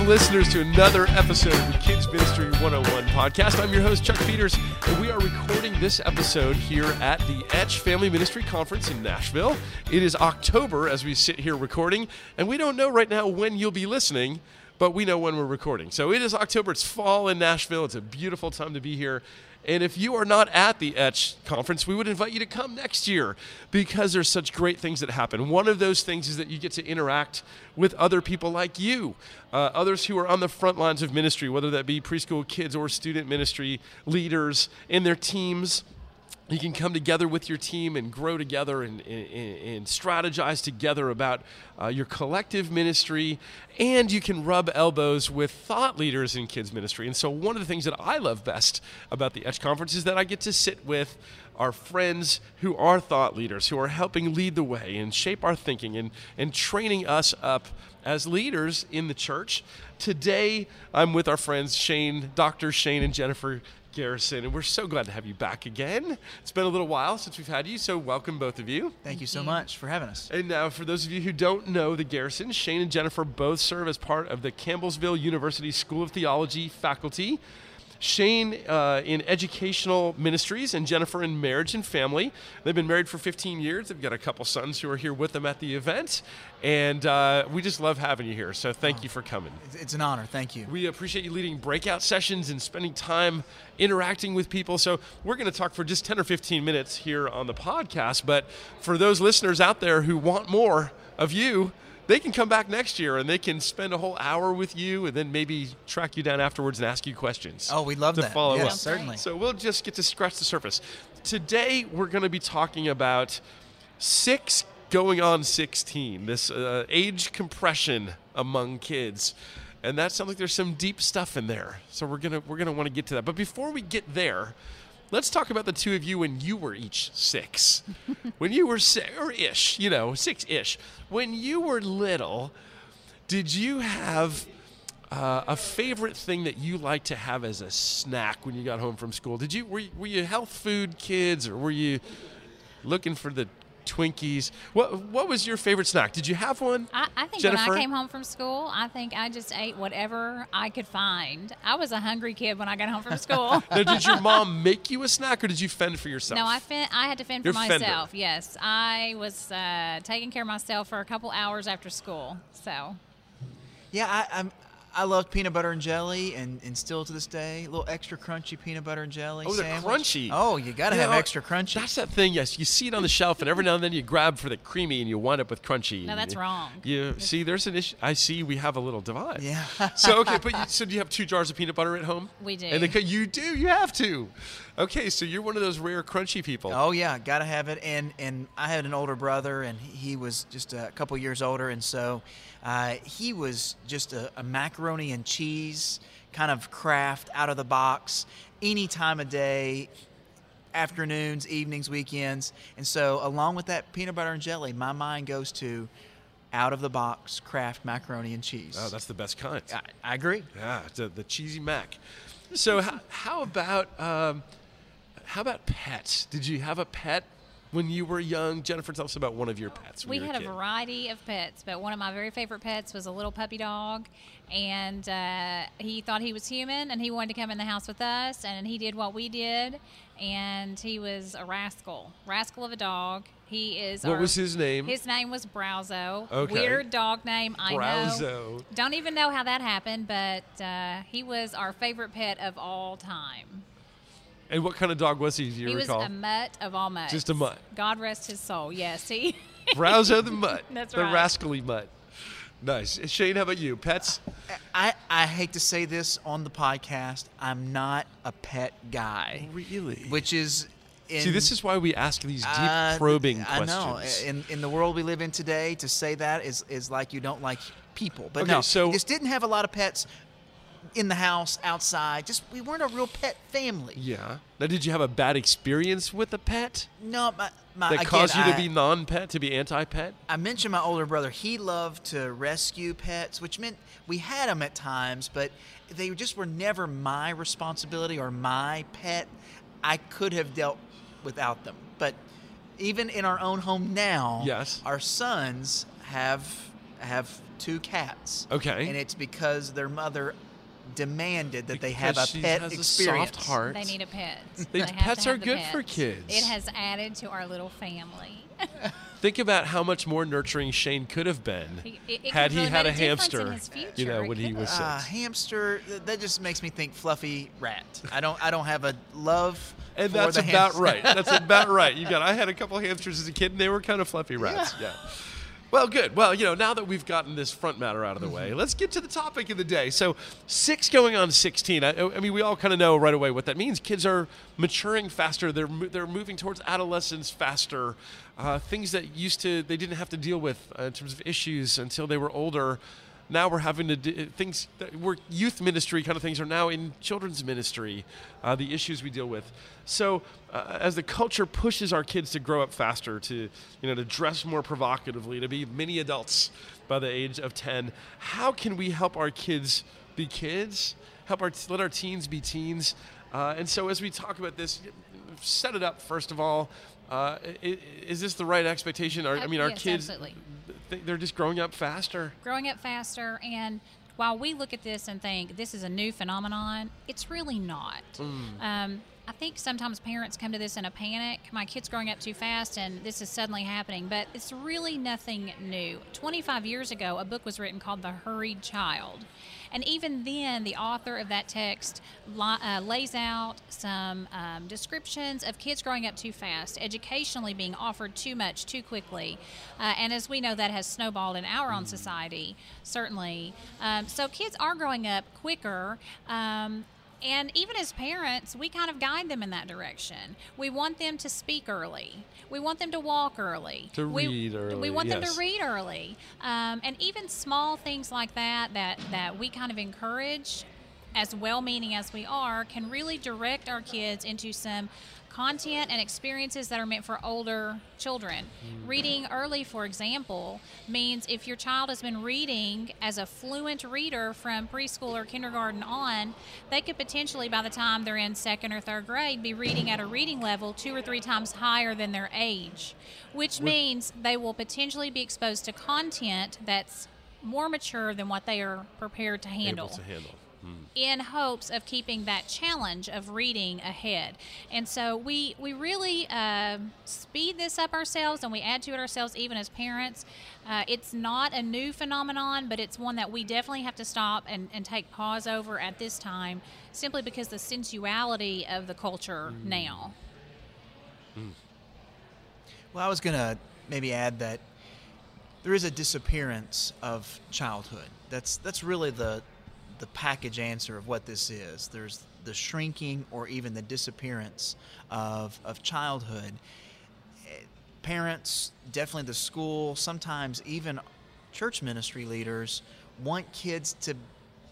Welcome, listeners, to another episode of the Kids Ministry 101 podcast. I'm your host, Chuck Peters, and we are recording this episode here at the Etch Family Ministry Conference in Nashville. It is October as we sit here recording, and we don't know right now when you'll be listening, but we know when we're recording. So it is October, it's fall in Nashville, it's a beautiful time to be here. And if you are not at the Etch conference, we would invite you to come next year because there's such great things that happen. One of those things is that you get to interact with other people like you, uh, others who are on the front lines of ministry, whether that be preschool kids or student ministry leaders in their teams you can come together with your team and grow together and, and, and strategize together about uh, your collective ministry. And you can rub elbows with thought leaders in kids ministry. And so one of the things that i love best about the etch conference is that i get to sit with our friends who are thought leaders who are helping lead the way and shape our thinking and, and training us up as leaders in the church today i'm with our friends shane dr shane and jennifer Garrison, and we're so glad to have you back again. It's been a little while since we've had you, so welcome both of you. Thank you so much for having us. And now, for those of you who don't know the Garrisons, Shane and Jennifer both serve as part of the Campbellsville University School of Theology faculty. Shane uh, in educational ministries and Jennifer in marriage and family. They've been married for 15 years. They've got a couple sons who are here with them at the event. And uh, we just love having you here. So thank oh, you for coming. It's an honor. Thank you. We appreciate you leading breakout sessions and spending time interacting with people. So we're going to talk for just 10 or 15 minutes here on the podcast. But for those listeners out there who want more of you, they can come back next year and they can spend a whole hour with you and then maybe track you down afterwards and ask you questions. Oh, we love to that. follow yes, up. certainly. So we'll just get to scratch the surface. Today we're going to be talking about six going on 16, this uh, age compression among kids. And that sounds like there's some deep stuff in there. So we're gonna we're gonna want to get to that. But before we get there, Let's talk about the two of you when you were each six. when you were six, or ish, you know, six ish. When you were little, did you have uh, a favorite thing that you liked to have as a snack when you got home from school? Did you were, you, were you health food kids or were you looking for the Twinkies. What What was your favorite snack? Did you have one? I, I think Jennifer? when I came home from school, I think I just ate whatever I could find. I was a hungry kid when I got home from school. now, did your mom make you a snack, or did you fend for yourself? No, I fend, I had to fend You're for myself. fender. Yes, I was uh, taking care of myself for a couple hours after school. So. Yeah, I, I'm. I love peanut butter and jelly, and, and still to this day, a little extra crunchy peanut butter and jelly. Oh, they're sandwich. crunchy. Oh, you got to You have know, extra crunchy. That's that thing. Yes, you see it on the shelf, and every now and then you grab for the creamy, and you wind up with crunchy. No, that's You- wrong. You see, there's an issue. I see. We have a little divide. Yeah. so okay, but you, so do you have two jars of peanut butter at home? We do. And the, you do. You have to. Okay, so you're one of those rare crunchy people. Oh yeah, gotta have it. And and I had an older brother, and he was just a couple years older, and so uh, he was just a, a macaroni and cheese kind of Kraft out of the box, any time of day, afternoons, evenings, weekends. And so along with that peanut butter and jelly, my mind goes to out of the box Kraft macaroni and cheese. Oh, that's the best kind. I, I agree. Yeah, the, the cheesy mac. So how, how about um, how about pets? Did you have a pet when you were young? Jennifer, tell us about one of your pets. We you had a kid. variety of pets, but one of my very favorite pets was a little puppy dog, and uh, he thought he was human, and he wanted to come in the house with us, and he did what we did, and he was a rascal, rascal of a dog. He is. What our- was his name? His name was Browzo. Okay. Weird dog name, I know. Browzo. Don't even know how that happened, but uh, he was our favorite pet of all time. And what kind of dog was he? Do you he recall? was a mutt of all mutts. Just a mutt. God rest his soul. Yes, he. Browzo the mutt. That's the right. rascally mutt. Nice. Shane, how about you? Pets? I, I hate to say this on the podcast. I'm not a pet guy, Really? which is. In, See, this is why we ask these deep, Uh, probing I questions. know. In in the world we live in today, to say that is is like you don't like people. But Okay, no, so- just didn't have a lot of pets in the house, outside. Just we weren't a real pet family. yeah. Now, did you have a bad experience with a pet No, my, my that again, caused you to I- be non-pet, to be anti-pet? I mentioned my older brother. He loved to rescue pets, which meant we had them at times, but they just were never my responsibility or my pet. I could have dealt without them. But even in our own home now, Yes. our sons have have two cats. Okay. And it's because their mother demanded that they have a she pet has experience. a soft heart. They need a pet. They- They pets are the good for kids. It has added to our little family. Think about how much more nurturing Shane could have been It- it could had he had a a hamster. future. You know, when he was six. Uh, hamster. That just makes me think fluffy rat. I don't. I don't have a love. and for that's the about hamster. right. That's about right. You got. I had a couple hamsters as a kid, and they were kind of fluffy rats. Yeah. Well, good. Well, you know, now that we've gotten this front matter out of the Mm-hmm. way, let's get to the topic of the day. So, six going on 16. I, I mean, we all kind of know right away what that means. Kids are maturing faster. They're they're moving towards adolescence faster. Uh, things that used to they didn't have to deal with uh, in terms of issues until they were older. Now we're having to do things that were youth ministry kind of things are now in children's ministry. Uh, the issues we deal with. So uh, as the culture pushes our kids to grow up faster, to you know to dress more provocatively, to be mini adults by the age of ten, how can we help our kids be kids? Help our let our teens be teens. Uh, and so as we talk about this, set it up first of all. Uh, is this the right expectation? Our, I mean, our yes, kids, absolutely. Th- they're just growing up faster. growing up faster and while we look at this and think this is a new phenomenon it's really not um, i think sometimes parents come to this in a panic my kid's growing up too fast and this is suddenly happening but it's really nothing new 25 years ago a book was written called the hurried child and even then, the author of that text uh, lays out some um, descriptions of kids growing up too fast, educationally being offered too much too quickly. Uh, and as we know, that has snowballed in our own society, certainly. Um, so kids are growing up quicker. Um, and even as parents, we kind of guide them in that direction. We want them to speak early. We want them to walk early. To we, read early, We want them to read early. Um, and even small things like that, that that we kind of encourage, as well-meaning as we are, can really direct our kids into some content and experiences that are meant for older children. Hmm. Reading early, for example, means if your child has been reading as a fluent reader from preschool or kindergarten on, they could potentially, by the time they're in second or third grade, be reading at a reading level two or three times higher than their age, which means they will potentially be exposed to content that's more mature than what they are prepared to handle to handle. In hopes of keeping that challenge of reading ahead. And so we we really uh, speed this up ourselves, and we add to it ourselves, even as parents. Uh, it's not a new phenomenon, but it's one that we definitely have to stop and, and take pause over at this time, simply because the sensuality of the culture now. Well, I was gonna maybe add that there is a disappearance of childhood. That's that's really the the package answer of what this is. There's the shrinking or even the disappearance of of childhood. Parents, definitely the school, sometimes even church ministry leaders want kids to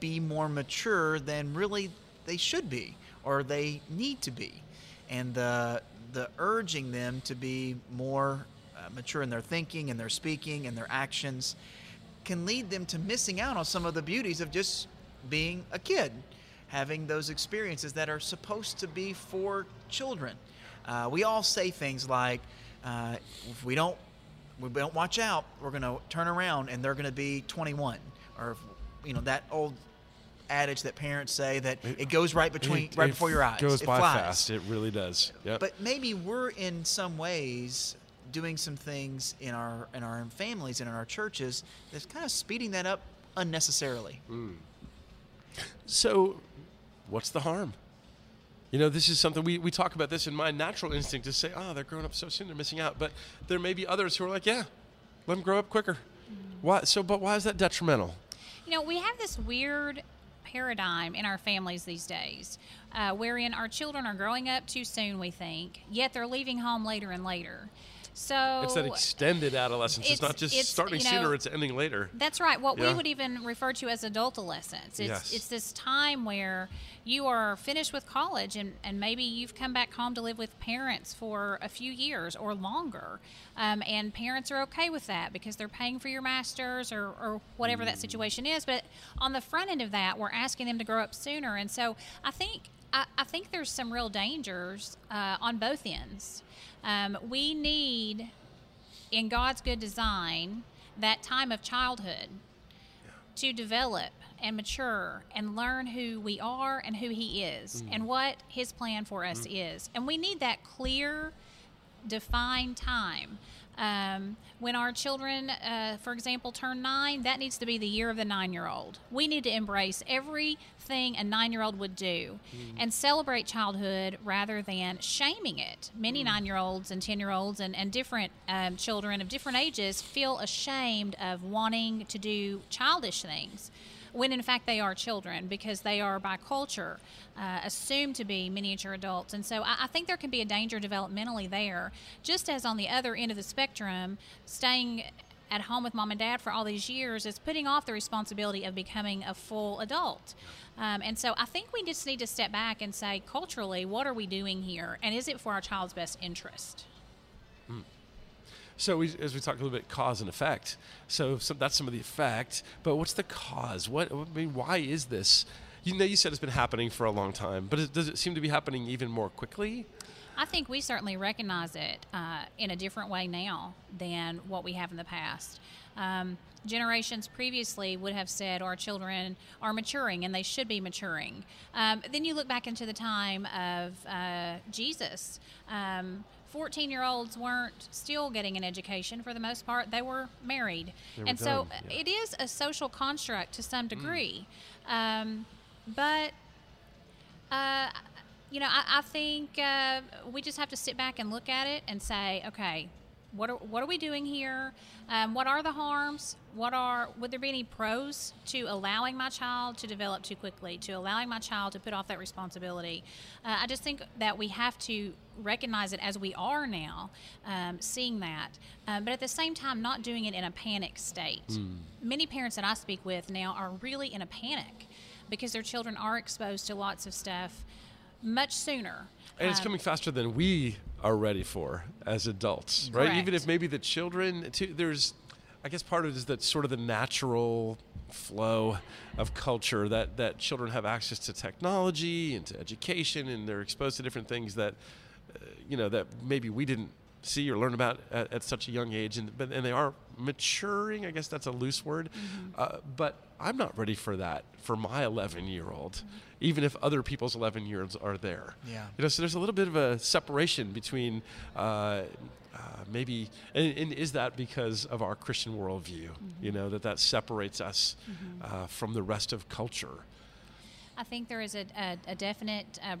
be more mature than really they should be or they need to be. And the, the urging them to be more uh, mature in their thinking and their speaking and their actions can lead them to missing out on some of the beauties of just being a kid, having those experiences that are supposed to be for children. Uh, we all say things like, uh, if we don't we don't watch out, we're going to turn around and they're going to be 21. Or, you know, that old adage that parents say that it, goes right between, It- right it before your eyes. Goes it by flies. fast. It really does. Yep. But maybe we're in some ways doing some things in our in our families and in our churches that's kind of speeding that up unnecessarily. So, what's the harm? You know, this is something we, we talk about this, and my natural instinct is say, oh, they're growing up so soon, they're missing out. But there may be others who are like, yeah, let them grow up quicker. Why? So, but why is that detrimental? You know, we have this weird paradigm in our families these days, uh, wherein our children are growing up too soon, we think, yet they're leaving home later and later. So It's that extended adolescence. It's, it's- not just it's, starting you know, sooner; it's ending later. That's right. What Yeah. we would even refer to as adultolescence. It's, Yes. it's this time where you are finished with college and, and maybe you've come back home to live with parents for a few years or longer. Um, and parents are okay with that because they're paying for your master's or, or whatever that situation is. But on the front end of that, we're asking them to grow up sooner. And so I think. I, I think there's some real dangers uh, on both ends. Um, we need in God's good design that time of childhood. to develop and mature and learn who we are and who He is and what His plan for us is. And we need that clear, defined time. Um, when our children, uh, for example, turn nine, that needs to be the year of the nine year old. We need to embrace everything a nine year old would do and celebrate childhood rather than shaming it. Many nine year olds and 10 year olds and, and different um, children of different ages feel ashamed of wanting to do childish things when in fact they are children because they are by culture uh, assumed to be miniature adults. And so I, I think there can be a danger developmentally there, just as on the other end of the spectrum, staying at home with mom and dad for all these years is putting off the responsibility of becoming a full adult. Um, and so I think we just need to step back and say, culturally, what are we doing here? And is it for our child's best interest? So we, as we talked a little bit, cause and effect. So, so that's some of the effect, but what's the cause? What I mean, why is this? You know, you said it's been happening for a long time, but it, does it seem to be happening even more quickly? I think we certainly recognize it uh, in a different way now than what we have in the past. Um, generations previously would have said our children are maturing and they should be maturing. Um, then you look back into the time of uh, Jesus. Um, 14 year olds weren't still getting an education for the most part, they were married. They were and so yeah. it is a social construct to some degree. Um, but uh, you know, I, I think uh, we just have to sit back and look at it and say, okay, what are, what are we doing here? Um, what are the harms? What are would there be any pros to allowing my child to develop too quickly, to allowing my child to put off that responsibility? Uh, I just think that we have to recognize it as we are now, um, seeing that, um, but at the same time, not doing it in a panic state. Many parents that I speak with now are really in a panic because their children are exposed to lots of stuff much sooner. And it's Um, coming faster than we are ready for as adults, right? Even if maybe the children, too, there's, I guess part of it is that sort of the natural flow of culture that, that children have access to technology and to education and they're exposed to different things that, uh, you know, that maybe we didn't see or learn about at, at such a young age and, but, and they are maturing i guess that's a loose word uh, but i'm not ready for that for my 11 year old even if other people's 11 year olds are there Yeah. you know, so there's a little bit of a separation between uh, uh, maybe, and, and is that because of our Christian worldview? You know, that that separates us uh, from the rest of culture. I think there is a, a, a definite uh,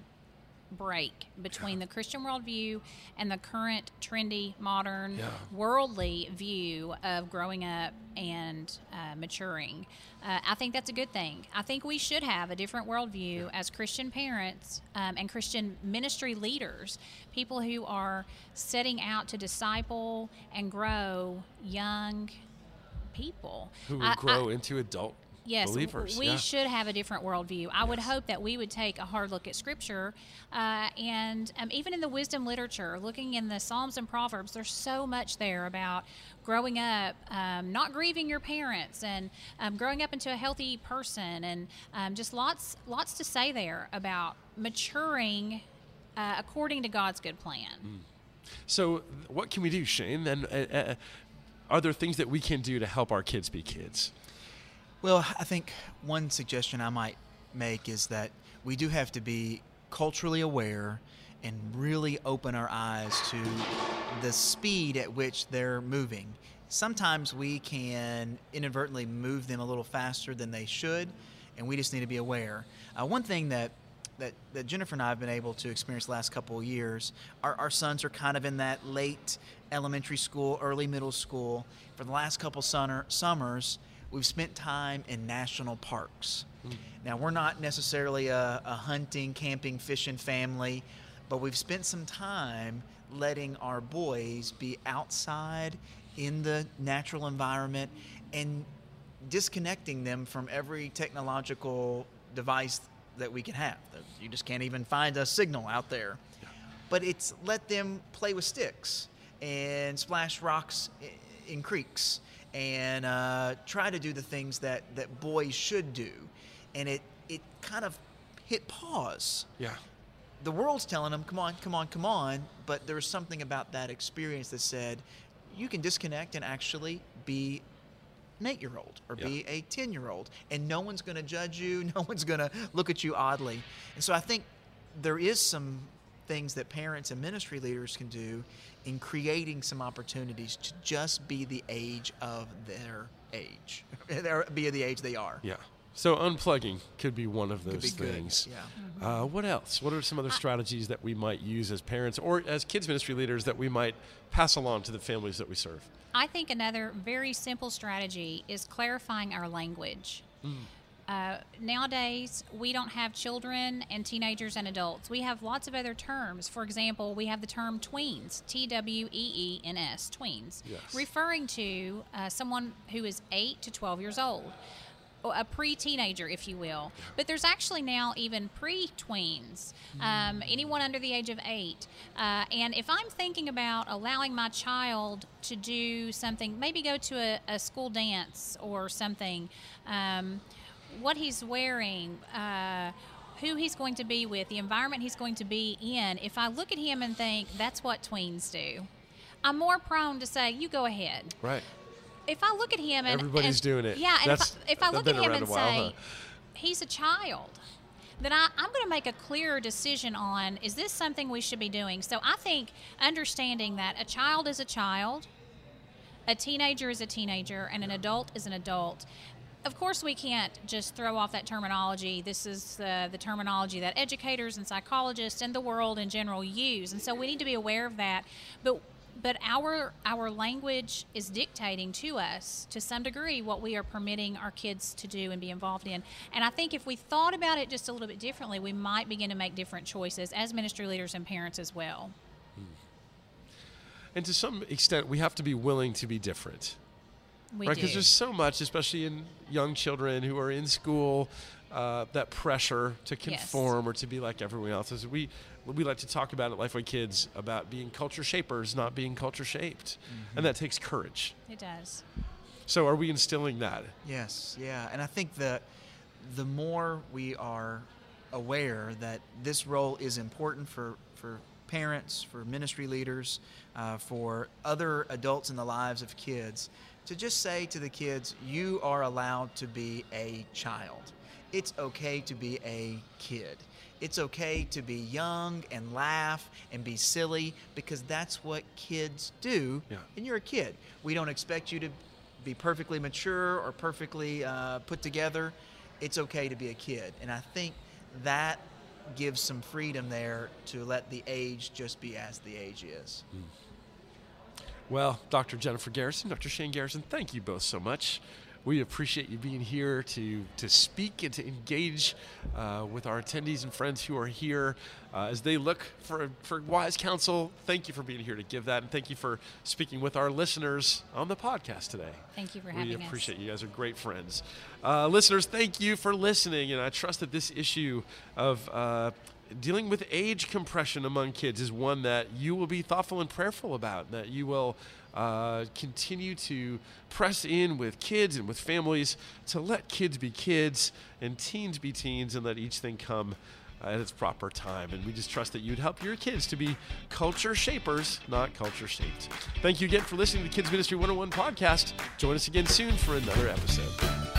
break between the Christian worldview and the current trendy, modern, Yeah. worldly view of growing up and uh, maturing. Uh, I think that's a good thing. I think we should have a different worldview as Christian parents um, and Christian ministry leaders, people who are setting out to disciple and grow young people. Who will I- I- grow into adult Yes, believers. we yeah. should have a different worldview. I would hope that we would take a hard look at Scripture, uh, and um, even in the wisdom literature, looking in the Psalms and Proverbs, there's so much there about growing up, um, not grieving your parents, and um, growing up into a healthy person, and um, just lots, lots to say there about maturing uh, according to God's good plan. Mm. So, what can we do, Shane? And uh, uh, are there things that we can do to help our kids be kids? Well, I think one suggestion I might make is that we do have to be culturally aware and really open our eyes to the speed at which they're moving. Sometimes we can inadvertently move them a little faster than they should, and we just need to be aware. Uh, one thing that that, that Jennifer and I have been able to experience the last couple of years. Our, our sons are kind of in that late elementary school, early middle school. For the last couple summer, summers, we've spent time in national parks. Hmm. Now, we're not necessarily a, a hunting, camping, fishing family, but we've spent some time letting our boys be outside in the natural environment and disconnecting them from every technological device that we can have. You just can't even find a signal out there. But it's let them play with sticks and splash rocks in creeks and uh, try to do the things that, that boys should do. And it, it kind of hit pause Yeah. the world's telling them, come on, come on, come on. But there was something about that experience that said, you can disconnect and actually be an eight year old or Yeah. be a 10 year old. And no one's going to judge you, no one's going to look at you oddly. And so I think there is some things that parents and ministry leaders can do in creating some opportunities to just be the age of their age, They're- be the age they are. Yeah. So unplugging could be one of those be good. things. Yeah. Uh, what else? What are some other strategies that we might use as parents or as kids ministry leaders that we might pass along to the families that we serve? I think another very simple strategy is clarifying our language. Uh, nowadays, we don't have children and teenagers and adults. We have lots of other terms. For example, we have the term tweens, T W E E N S, tweens, Yes. referring to uh, someone who is 8 to 12 years old. A pre teenager, if you will. But there's actually now even pre tweens, um, anyone under the age of eight. Uh, and if I'm thinking about allowing my child to do something, maybe go to a, a school dance or something, um, what he's wearing, uh, who he's going to be with, the environment he's going to be in, if I look at him and think that's what tweens do, I'm more prone to say, you go ahead. Right. If I look at him and Everybody's and- doing it. yeah, and That's- if I, if I look at him and while, say huh? he's a child, then I, I'm going to make a clearer decision on is this something we should be doing. So I think understanding that a child is a child, a teenager is a teenager, and an adult is an adult. Of course, we can't just throw off that terminology. This is uh, the terminology that educators and psychologists and the world in general use, and so we need to be aware of that. But but our our language is dictating to us to some degree what we are permitting our kids to do and be involved in. And I think if we thought about it just a little bit differently, we might begin to make different choices as ministry leaders and parents as well. And to some extent, we have to be willing to be different. We right? do. Because there's so much, especially in young children who are in school, uh, that pressure to Yes. conform or to be like everyone else. As we we like to talk about at Lifeway Kids about being culture shapers, not being culture shaped, and that takes courage. it does. So, are we instilling that? Yes, yeah, and I think that the more we are aware that this role is important for for parents, for ministry leaders, uh, for other adults in the lives of kids, to just say to the kids, "You are allowed to be a child. It's okay to be a kid." It's okay to be young and laugh and be silly because that's what kids do. Yeah. And you're a kid. We don't expect you to be perfectly mature or perfectly uh, put together. It's okay to be a kid. And I think that gives some freedom there to let the age just be as the age is. Well, Dr. Jennifer Garrison, Dr. Shane Garrison, thank you both so much. We appreciate you being here to, to speak and to engage uh, with our attendees and friends who are here uh, as they look for, for wise counsel. Thank you for being here to give that, and thank you for speaking with our listeners on the podcast today. Thank you for we having us. We appreciate you guys are great friends. Uh, listeners, thank you for listening, and I trust that this issue of uh, dealing with age compression among kids is one that you will be thoughtful and prayerful about, that you will uh, continue to press in with kids and with families to let kids be kids and teens be teens and let each thing come at its proper time. And we just trust that you'd help your kids to be culture shapers, not culture shaped. Thank you again for listening to the Kids Ministry 101 podcast. Join us again soon for another episode.